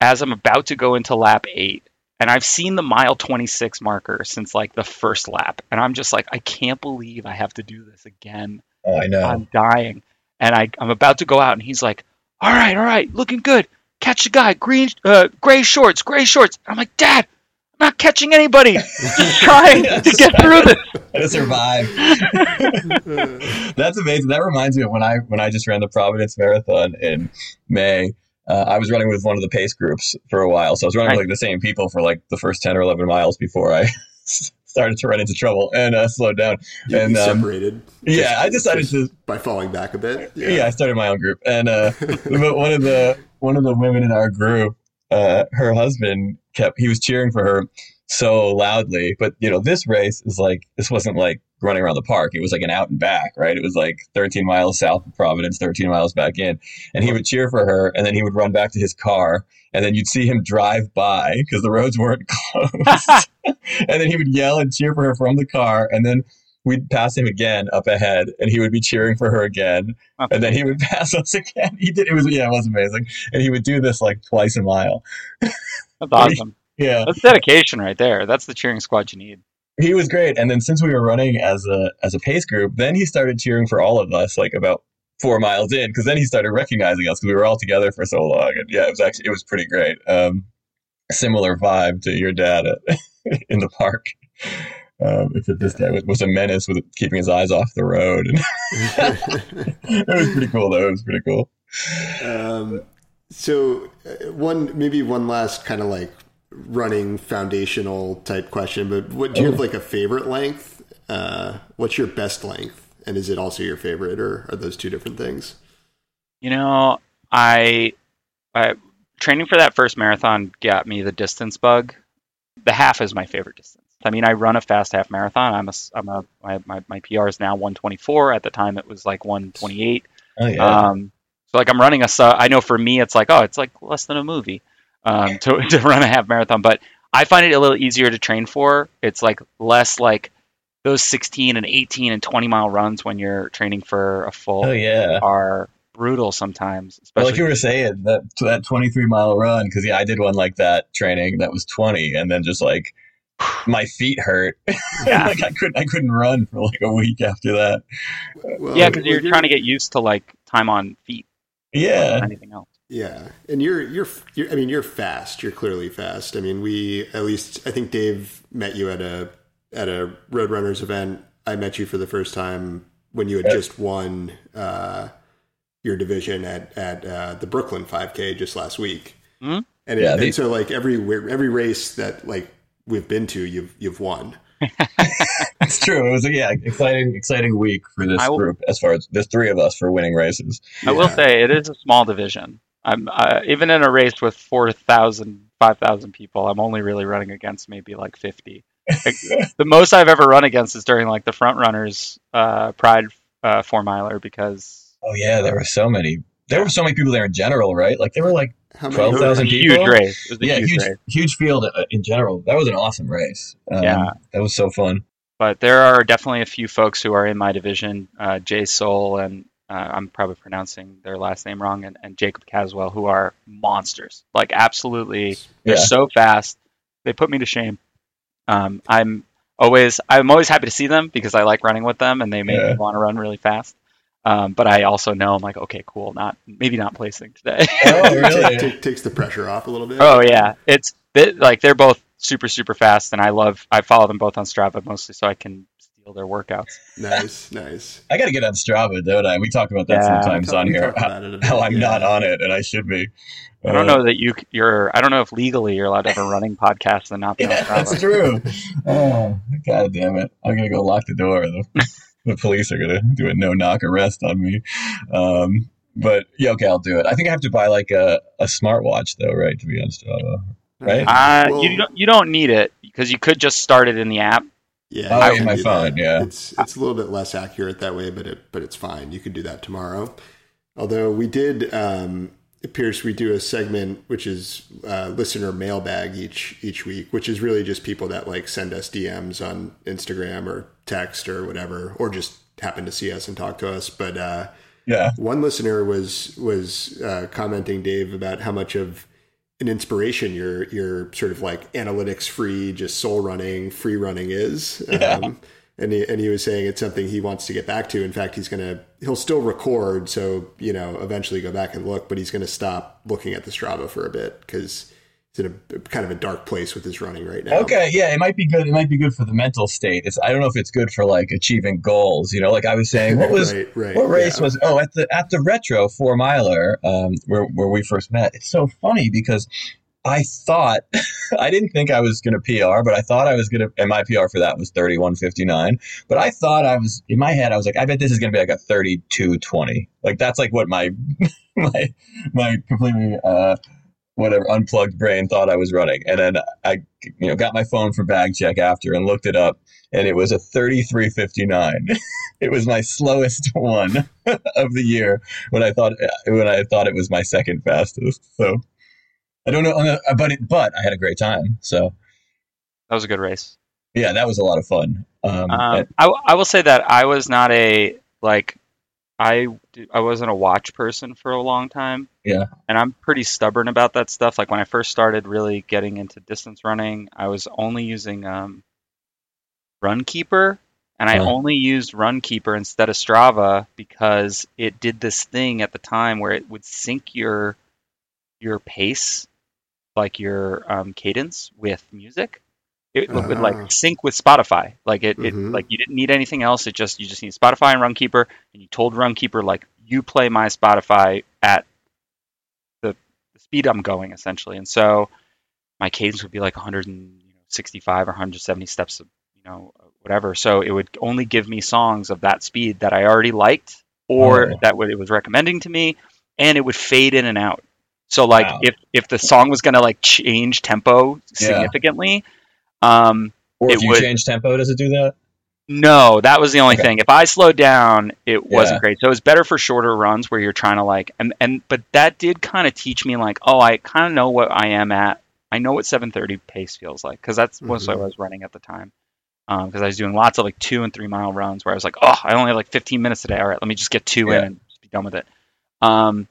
as I'm about to go into lap eight, and I've seen the mile 26 marker since like the first lap, and I'm just like, I can't believe I have to do this again. Oh, I know. I'm dying, and I I'm about to go out, and he's like, All right, all right, looking good. Catch the guy, green, uh, gray shorts, gray shorts. I'm like, Dad, not catching anybody. Just trying to get through this. to survive. That's amazing. That reminds me of when I when I just ran the Providence Marathon in May. uh, I was running with one of the pace groups for a while, so I was running with like the same people for like the first ten or eleven miles before I started to run into trouble and uh, slowed down. You, and um, separated. yeah, I decided to by falling back a bit. yeah. I started my own group, and uh, but one of the one of the women in our group, uh, her husband kept he was cheering for her so loudly. But you know, this race is like this wasn't like running around the park. It was like an out and back, right? It was like 13 miles south of Providence, 13 miles back in, and he would cheer for her, and then he would run back to his car, and then you'd see him drive by because the roads weren't closed, and then he would yell and cheer for her from the car, and then we'd pass him again up ahead and he would be cheering for her again and then he would pass us again. He did it was yeah it was amazing. And he would do this like twice a mile. That's awesome. yeah. That's dedication right there. That's the cheering squad you need. he was great. And then since we were running as a as a pace group then he started cheering for all of us like about four miles in because then he started recognizing us because we were all together for so long. And yeah it was actually it was pretty great. Um similar vibe to your dad at, in the park um, except this guy was, was a menace with keeping his eyes off the road. And it was pretty cool, though. It was pretty cool. um, so uh, one maybe one last kind of like running foundational type question, but what do you have like a favorite length? Uh, what's your best length, and is it also your favorite, or are those two different things? You know, I, I training for that first marathon got me the distance bug. The half is my favorite distance. I mean, I run a fast half marathon. I'm a, I'm a, my, my, my PR is now 124. At the time, it was like 128. Oh, yeah. Um, so like I'm running a, I know for me, it's like, oh, it's like less than a movie, um, to, to run a half marathon, but I find it a little easier to train for. It's like less like those 16 and 18 and 20 mile runs when you're training for a full oh, yeah. are brutal sometimes, Well, especially like you were saying, that that 23 mile run, because yeah, I did one like that training that was 20, and then just like my feet hurt. Yeah. like I couldn't, I couldn't run for like a week after that. Well, yeah, because you're trying to get used to like time on feet. Yeah, anything else. Yeah, and you're, you're you're I mean you're fast. You're clearly fast. I mean we at least I think Dave met you at a at a Roadrunners event. I met you for the first time when you had Yeah. just won uh, your division at at uh, the Brooklyn 5K just last week. Mhm. And, it, Yeah, and so like every every race that like we've been to, you've you've won. it's true. It was a yeah, exciting, exciting week for this I will- group as far as the three of us for winning races. I will say it is a small division. I'm uh, even in a race with 4,000, 5,000 people. I'm only really running against maybe like 50. The most I've ever run against is during like the front runners uh, Pride uh, four miler because Oh yeah, there were so many. There were so many people there in general, right? Like there were like How 12,000 it was a people? huge race. It was a yeah, huge, huge, race. huge field uh, in general. That was an awesome race. Um, Yeah. that was so fun. But there are definitely a few folks who are in my division, uh, Jay Soul and uh, I'm probably pronouncing their last name wrong, and, and Jacob Caswell, who are monsters. Like absolutely, they're Yeah. so fast. They put me to shame. Um, I'm always I'm always happy to see them because I like running with them, and they make Yeah. me want to run really fast. Um, but I also know I'm like, okay, cool, not maybe not placing today. Oh really? Take- takes the pressure off a little bit. oh yeah, it's they, like they're both super super fast, and I love I follow them both on Strava mostly so I can steal their workouts. nice, nice. I got to get on Strava, don't I? We talk about that Yeah. sometimes We on here. talk about it a bit, How I'm yeah. not on it, and I should be. I don't Uh, know that you you're. I don't know if legally you're allowed to have a running podcast and not be on Yeah, that's true. Oh, God damn it. I'm going to go lock the door. The, the police are going to do a no knock arrest on me. Um, but yeah, okay, I'll do it. I think I have to buy like a, a smartwatch, though, right, to be on Strava. Right? Uh, Well- you don't you don't need it because you could just start it in the app. Yeah, Oh, you in my phone, that. yeah. It's it's a little bit less accurate that way, but it but it's fine. You can do that tomorrow. Although we did, um, it appears we do a segment which is uh, listener mailbag each each week, which is really just people that like send us DMs on Instagram or text or whatever, or just happen to see us and talk to us. But uh, Yeah. one listener was was uh, commenting, Dave, about how much of an inspiration your your sort of like analytics free, just soul running, free running is. Yeah. Um, and he, and he was saying it's something he wants to get back to. In fact, he's gonna he'll still record, so you know eventually go back and look, but he's gonna stop looking at the Strava for a bit because in a kind of a dark place with his running right now. Okay, yeah, it might be good. It might be good for the mental state. It's I don't know if it's good for like achieving goals. You know, like I was saying, what was right, right, what race yeah. was? Oh, at the at the retro four miler, um, where where we first met. It's so funny because I thought I didn't think I was going to PR, but I thought I was going to. And my PR for that was thirty one fifty nine. But I thought I was in my head. I was like, I bet this is going to be like a thirty two twenty. Like that's like what my my my completely. Uh, whatever unplugged brain thought I was running. And then I you know got my phone for bag check after and looked it up and it was a 3359. it was my slowest one of the year when I thought when I thought it was my second fastest. So I don't know but it, but I had a great time. So That was a good race. yeah, that was a lot of fun. Um, Um, I, I will say that I was not a like I I wasn't a watch person for a long time. Yeah. And I'm pretty stubborn about that stuff. Like when I first started really getting into distance running, I was only using um, Runkeeper, and I Huh. only used Runkeeper instead of Strava because it did this thing at the time where it would sync your your pace, like your um, cadence, with music. It would Ah. like sync with Spotify. Like it, it Mhm. like you didn't need anything else. It just you just need Spotify and Runkeeper, and you told Runkeeper like you play my Spotify at the, the speed I'm going essentially. And so my cadence would be like 165 or 170 steps, you know, whatever. So it would only give me songs of that speed that I already liked or Oh. that what it was recommending to me, and it would fade in and out. So like Wow. if if the song was gonna like change tempo significantly, um, or if you would- change tempo, does it do that? No, that was the only Okay. thing. If I slowed down, it wasn't great. So it was better for shorter runs where you're trying to like and and but that did kind of teach me like, oh, I kind of know what I am at. I know what 7:30 pace feels like because that's what Mhm. I was running at the time. Because I was doing lots of like two and three mile runs where I was like, oh, I only have like 15 minutes today. All right, let me just get two Yeah. in and just be done with it. Um,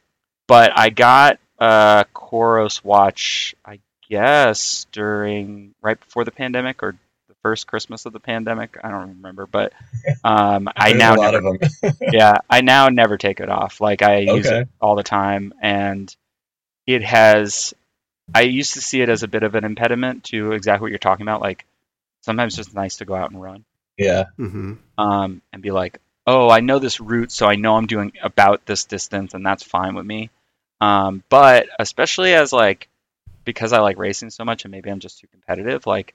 but I got a Coros watch, I guess, during right before the pandemic or first Christmas of the pandemic. I don't remember, but um, I now a lot never, of them. yeah, I now never take it off. Like I use it all the time, and it has. I used to see it as a bit of an impediment to exactly what you're talking about. Like sometimes it's just nice to go out and run yeah, hmm um, and be like, oh, I know this route, so I know I'm doing about this distance, and that's fine with me. Um, but especially as like because I like racing so much, and maybe I'm just too competitive, like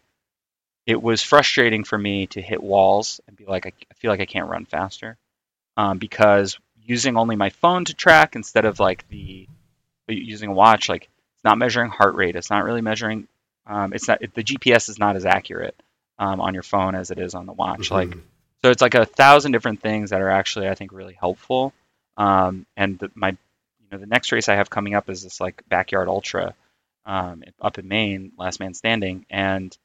it was frustrating for me to hit walls and be like, I, I feel like I can't run faster um, because using only my phone to track instead of like the using a watch, like it's not measuring heart rate, it's not really measuring. Um, it's not the GPS is not as accurate um, on your phone as it is on the watch. Like Mhm. so it's like a thousand different things that are actually I think really helpful. Um, and the, my you know the next race I have coming up is this like backyard ultra um, up in Maine, last man standing, and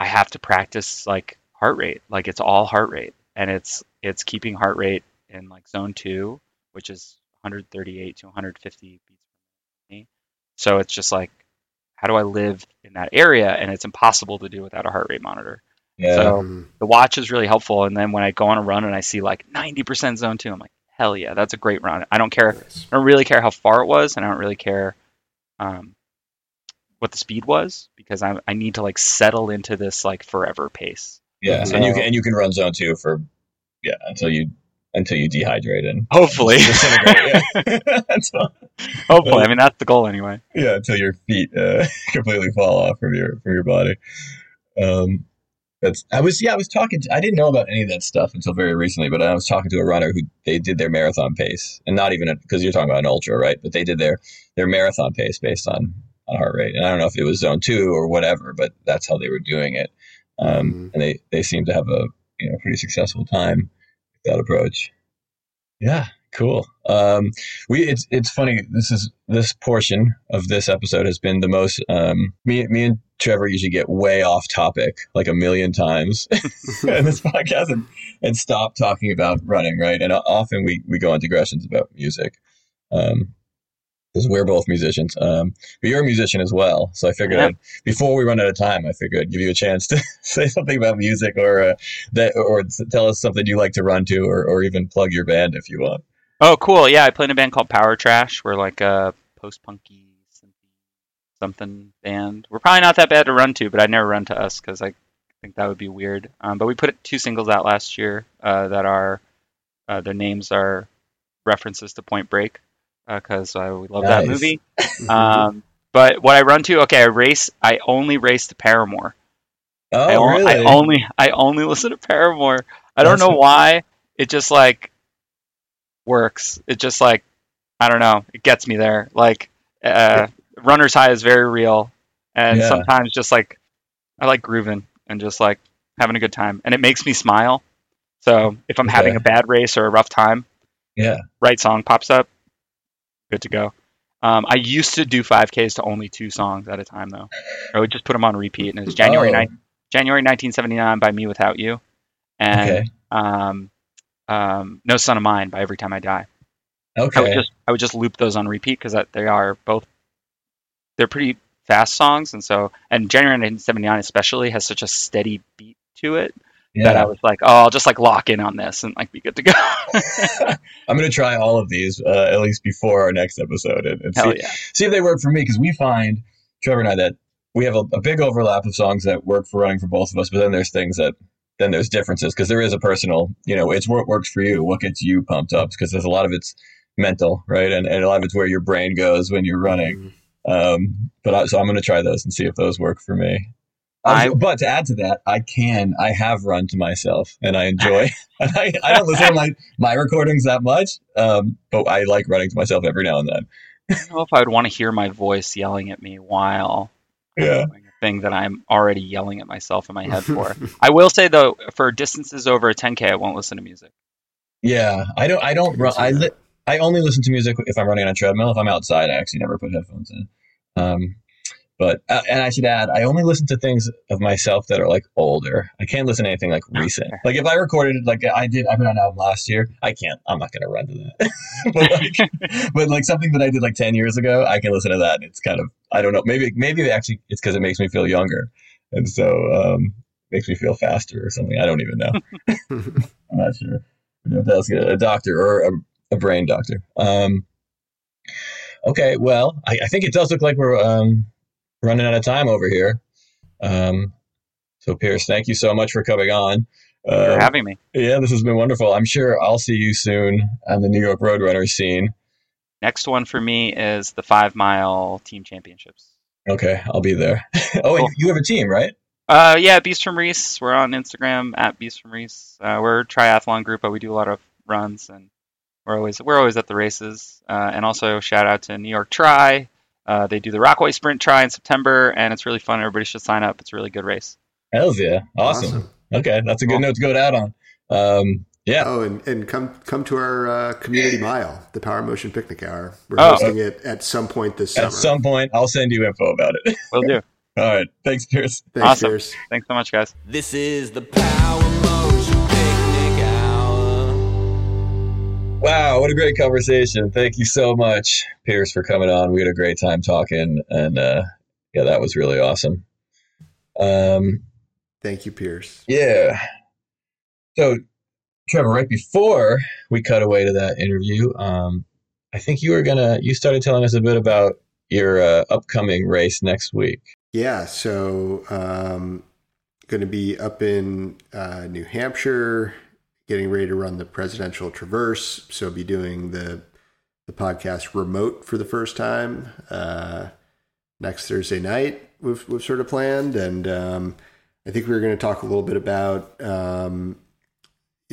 I have to practice like heart rate. Like it's all heart rate, and it's it's keeping heart rate in like zone two, which is 138 to 150 beats per minute. So it's just like how do I live in that area? And it's impossible to do without a heart rate monitor yeah. So- Mhm. the watch is really helpful. And then when I go on a run and I see like 90% zone two, I'm like, hell yeah, that's a great run. I don't care. I don't really care how far it was, and I don't really care um, what the speed was because I I need to like settle into this like forever pace. Yeah, So- and you can and you can run zone two for yeah until you until you dehydrate and Hopefully, disintegrate. Yeah. Until- hopefully. I mean that's the goal anyway. yeah, until your feet uh, completely fall off from your from your body. Um, that's I was yeah I was talking. To, I didn't know about any of that stuff until very recently, but I was talking to a runner who they did their marathon pace, and not even because you're talking about an ultra, right? But they did their their marathon pace based on on heart rate, and I don't know if it was zone two or whatever, but that's how they were doing it, um, Mhm. and they they seemed to have a you know pretty successful time with that approach. Yeah, cool. Um, we it's it's funny. This is this portion of this episode has been the most. Um, me me and Trevor usually get way off topic like a million times in this podcast and, and stop talking about running, right? And often we we go on digressions about music. Um, because we're both musicians. Um, but you're a musician as well, so I figured Yeah. I'd, before we run out of time, I figured I'd give you a chance to say something about music or uh, that, or tell us something you like to run to, or, or even plug your band if you want. Oh, cool. Yeah, I play in a band called Power Trash. We're like a post punky something band. We're probably not that bad to run to, but I'd never run to us because I think that would be weird. Um, but we put two singles out last year uh, that are uh, their names are references to Point Break because I love that movie. Um, but what I run to, okay, I race. I only race to Paramore. I, Oh, on- really? I only I only listen to Paramore. I don't That's know why. It just like works. It just like I don't know. It gets me there. Like uh, runner's high is very real, and Yeah. sometimes just like I like grooving and just like having a good time, and it makes me smile. So if I'm having a bad race or a rough time, Yeah. right song pops up, good to go. Um, I used to do 5Ks to only two songs at a time though. I would just put them on repeat, and it was January Oh. 9th, January 1979 by mewithoutYou, and Okay. um, um, No Son of Mine by Every Time I Die. I would Okay. just I would just loop those on repeat because they are both they're pretty fast songs, and so and January 1979 especially has such a steady beat to it that I was like, oh, I'll just like lock in on this and like be good to go. I'm gonna try all of these uh, at least before our next episode and, and see, yeah! see if they work for me because we find Trevor and I that we have a, a big overlap of songs that work for running for both of us, but then there's things that then there's differences because there is a personal, you know, it's what works for you, what gets you pumped up because there's a lot of it's mental, right, and, and a lot of it's where your brain goes when you're running. Um, but I, so I'm gonna try those and see if those work for me. I- but to add to that, I can, I have run to myself and I enjoy, and I, I don't listen to my, my recordings that much. Um, but I like running to myself every now and then. I don't know if I would want to hear my voice yelling at me while Yeah. doing a thing that I'm already yelling at myself in my head for. I will say though, for distances over a 10k, I won't listen to music. Yeah. I don't, I don't run, I, li- I only listen to music if I'm running on a treadmill. If I'm outside, I actually never put headphones in. Um, but, uh, and I should add, I only listen to things of myself that are like older. I can't listen to anything like recent. Like if I recorded, like I did, I put out an album last year, I can't, I'm not going to run to that. but like, but like something that I did like 10 years ago, I can listen to that. And it's kind of, I don't know, maybe, maybe it actually it's because it makes me feel younger. And so, um, makes me feel faster or something. I don't even know. I'm not sure. To ask a, a doctor or a, a brain doctor. Um, okay, well, I, I think it does look like we're um, running out of time over here. Um, so, Pierce, thank you so much for coming on. for Uh, having me. yeah, this has been wonderful. I'm sure I'll see you soon on the New York Roadrunner scene. Next one for me is the five mile team championships. Okay, I'll be there. oh, Cool. you have a team, right? Uh, yeah, Beast from Reese. We're on Instagram at Beast from Reese. Uh, we're a triathlon group, but we do a lot of runs, and we're always we're always at the races. Uh, and also shout out to New York Tri. Uh, they do the Rockaway Sprint Tri in September, and it's really fun. Everybody should sign up. It's a really good race. Hells yeah. Awesome. Okay, that's a good Cool. note to go out on. Um, yeah. Oh, and, and come come to our uh, community mile, the Power Motion Picnic Hour. We're Oh. hosting it at some point this summer. At some point, I'll send you info about it. We'll do. All right. Thanks, Pierce. Thanks, Awesome. Pierce. Thanks so much, guys. This is the Power Wow, what a great conversation. Thank you so much, Pierce, for coming on. We had a great time talking, and uh, yeah, that was really awesome. Um, Thank you, Pierce. yeah. So, Trevor, right before we cut away to that interview, um, I think you were gonna you started telling us a bit about your uh, upcoming race next week. Yeah, so um, going to be up in uh, New Hampshire, getting ready to run the Presidential Traverse. So be doing the the podcast remote for the first time uh, next Thursday night. We've we've sort of planned, and um, I think we are going to talk a little bit about. Um,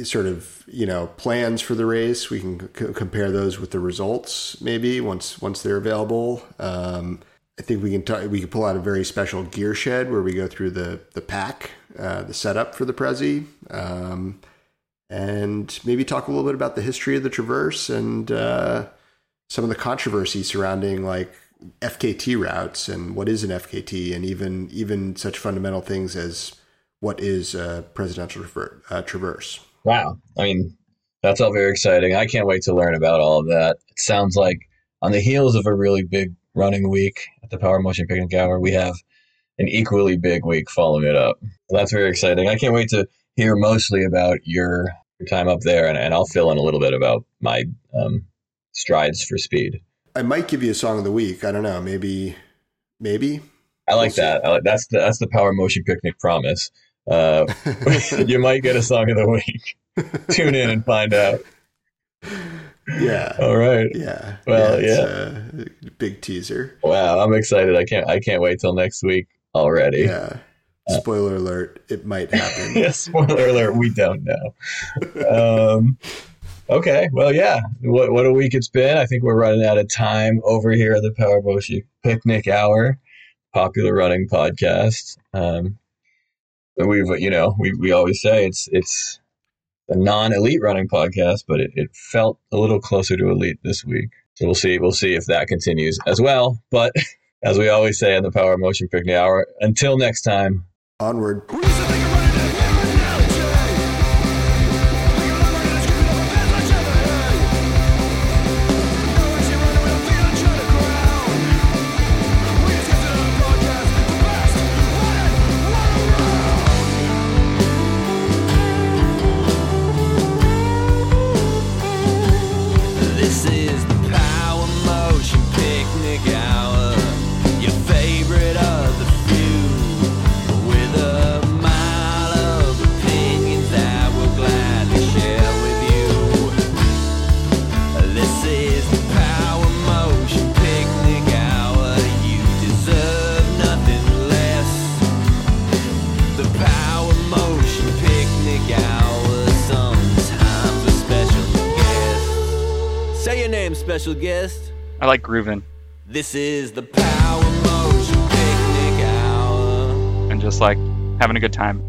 sort of you know plans for the race we can c- compare those with the results maybe once once they're available um, I think we can talk, we can pull out a very special gear shed where we go through the the pack, uh, the setup for the Prezi, um, and maybe talk a little bit about the history of the Traverse and uh, some of the controversy surrounding like FKT routes and what is an FKT, and even even such fundamental things as what is a presidential traver- uh, traverse. Wow. I mean, that's all very exciting. I can't wait to learn about all of that. It sounds like on the heels of a really big running week at the Power Motion Picnic Hour, we have an equally big week following it up. That's very exciting. I can't wait to hear mostly about your, your time up there, and, and I'll fill in a little bit about my um, strides for speed. I might give you a song of the week. I don't know. Maybe maybe. I like We'll that. I like, that's the that's the Power Motion Picnic promise. Uh, you might get a song of the week. Tune in and find out. yeah. All right. Yeah. Well, it's a big teaser. Wow, I'm excited. I can't I can't wait till next week already. Yeah. Spoiler alert, it might happen. Spoiler alert, we don't know. Um, okay, well, yeah. What what a week it's been. I think we're running out of time over here at the Power Motion Picnic Hour, popular running podcast. Um, we've you know we we always say it's it's a non-elite running podcast, but it, it felt a little closer to elite this week. So we'll see we'll see if that continues as well. But as we always say on the Power Motion Picnic Hour, until next time. Onward. I like grooving This is the Power Motion Picnic Hour. and just like having a good time.